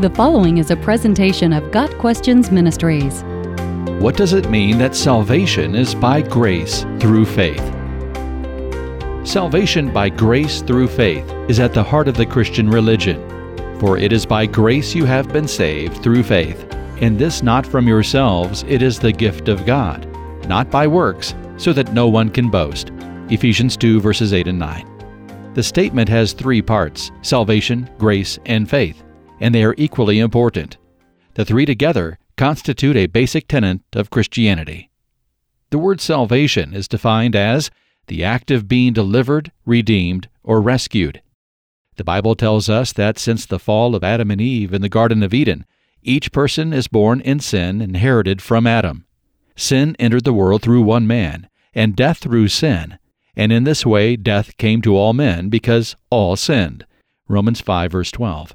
The following is a presentation of Got Questions Ministries. What does it mean that salvation is by grace through faith? Salvation by grace through faith is at the heart of the Christian religion. For it is by grace you have been saved through faith, and this not from yourselves, it is the gift of God, not by works, so that no one can boast. Ephesians 2 verses 8 and 9. The statement has three parts salvation, grace, and faith and they are equally important. The three together constitute a basic tenet of Christianity. The word salvation is defined as the act of being delivered, redeemed, or rescued. The Bible tells us that since the fall of Adam and Eve in the Garden of Eden, each person is born in sin inherited from Adam. Sin entered the world through one man, and death through sin, and in this way death came to all men because all sinned. Romans 5 verse 12.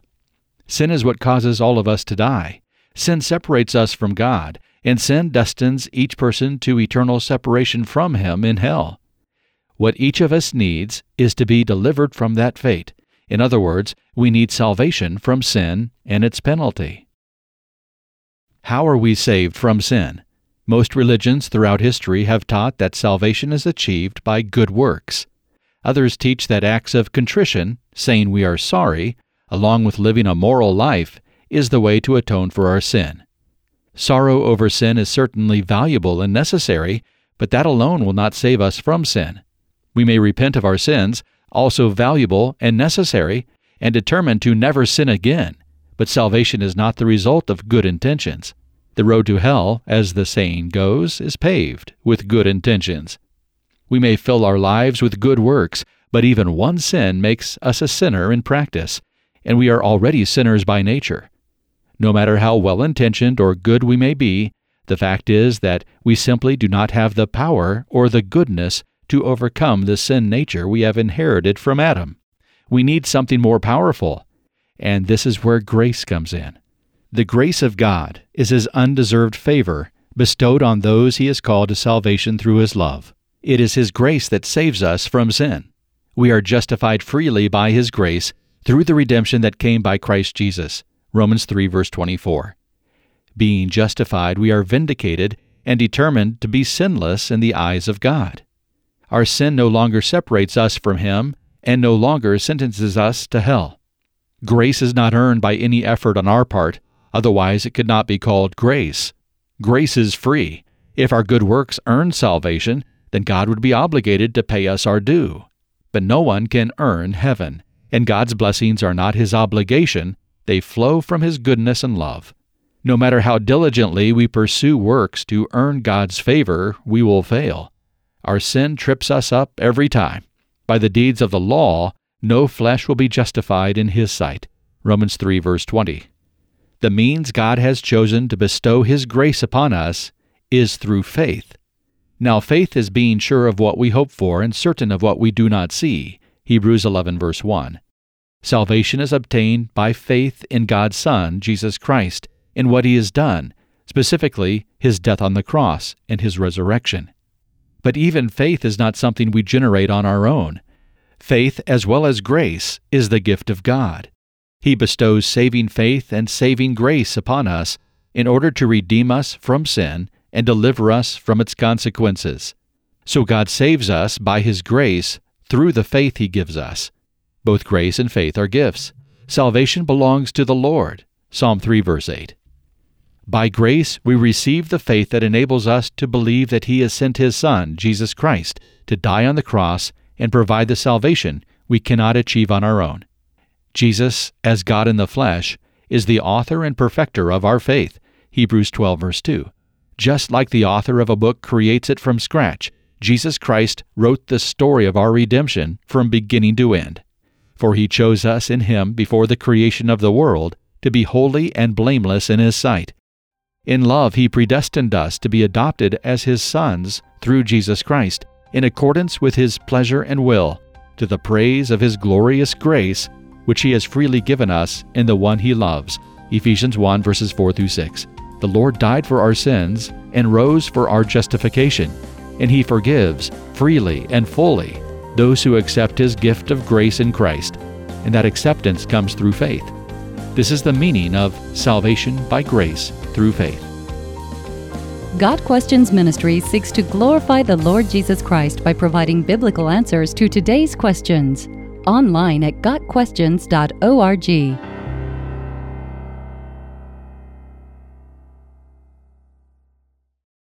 Sin is what causes all of us to die. Sin separates us from God, and sin destines each person to eternal separation from Him in hell. What each of us needs is to be delivered from that fate. In other words, we need salvation from sin and its penalty. How are we saved from sin? Most religions throughout history have taught that salvation is achieved by good works. Others teach that acts of contrition, saying we are sorry, along with living a moral life, is the way to atone for our sin. Sorrow over sin is certainly valuable and necessary, but that alone will not save us from sin. We may repent of our sins, also valuable and necessary, and determine to never sin again, but salvation is not the result of good intentions. The road to hell, as the saying goes, is paved with good intentions. We may fill our lives with good works, but even one sin makes us a sinner in practice, and we are already sinners by nature. No matter how well intentioned or good we may be, the fact is that we simply do not have the power or the goodness to overcome the sin nature we have inherited from Adam. We need something more powerful, and this is where grace comes in. The grace of God is His undeserved favor bestowed on those He has called to salvation through His love. It is His grace that saves us from sin. We are justified freely by His grace through the redemption that came by Christ Jesus. Romans 3, verse 24. Being justified, we are vindicated and determined to be sinless in the eyes of God. Our sin no longer separates us from Him and no longer sentences us to hell. Grace is not earned by any effort on our part, otherwise, it could not be called grace. Grace is free. If our good works earn salvation, then God would be obligated to pay us our due. But no one can earn heaven and God's blessings are not His obligation, they flow from His goodness and love. No matter how diligently we pursue works to earn God's favor, we will fail. Our sin trips us up every time. By the deeds of the law, no flesh will be justified in His sight. Romans 3, verse 20. The means God has chosen to bestow His grace upon us is through faith. Now, faith is being sure of what we hope for and certain of what we do not see. Hebrews 11, verse 1. Salvation is obtained by faith in God's Son, Jesus Christ, in what he has done, specifically his death on the cross and his resurrection. But even faith is not something we generate on our own. Faith, as well as grace, is the gift of God. He bestows saving faith and saving grace upon us in order to redeem us from sin and deliver us from its consequences. So God saves us by His grace through the faith he gives us. Both grace and faith are gifts. Salvation belongs to the Lord. Psalm 3, verse 8. By grace, we receive the faith that enables us to believe that He has sent His Son, Jesus Christ, to die on the cross and provide the salvation we cannot achieve on our own. Jesus, as God in the flesh, is the author and perfecter of our faith. Hebrews 12, verse 2. Just like the author of a book creates it from scratch, Jesus Christ wrote the story of our redemption from beginning to end. For he chose us in him before the creation of the world to be holy and blameless in his sight. In love, he predestined us to be adopted as his sons through Jesus Christ, in accordance with his pleasure and will, to the praise of his glorious grace, which he has freely given us in the one he loves. Ephesians 1 verses 4 through 6. The Lord died for our sins and rose for our justification and He forgives freely and fully those who accept His gift of grace in Christ, and that acceptance comes through faith. This is the meaning of salvation by grace through faith. Got Questions Ministry seeks to glorify the Lord Jesus Christ by providing biblical answers to today's questions. Online at GotQuestions.org.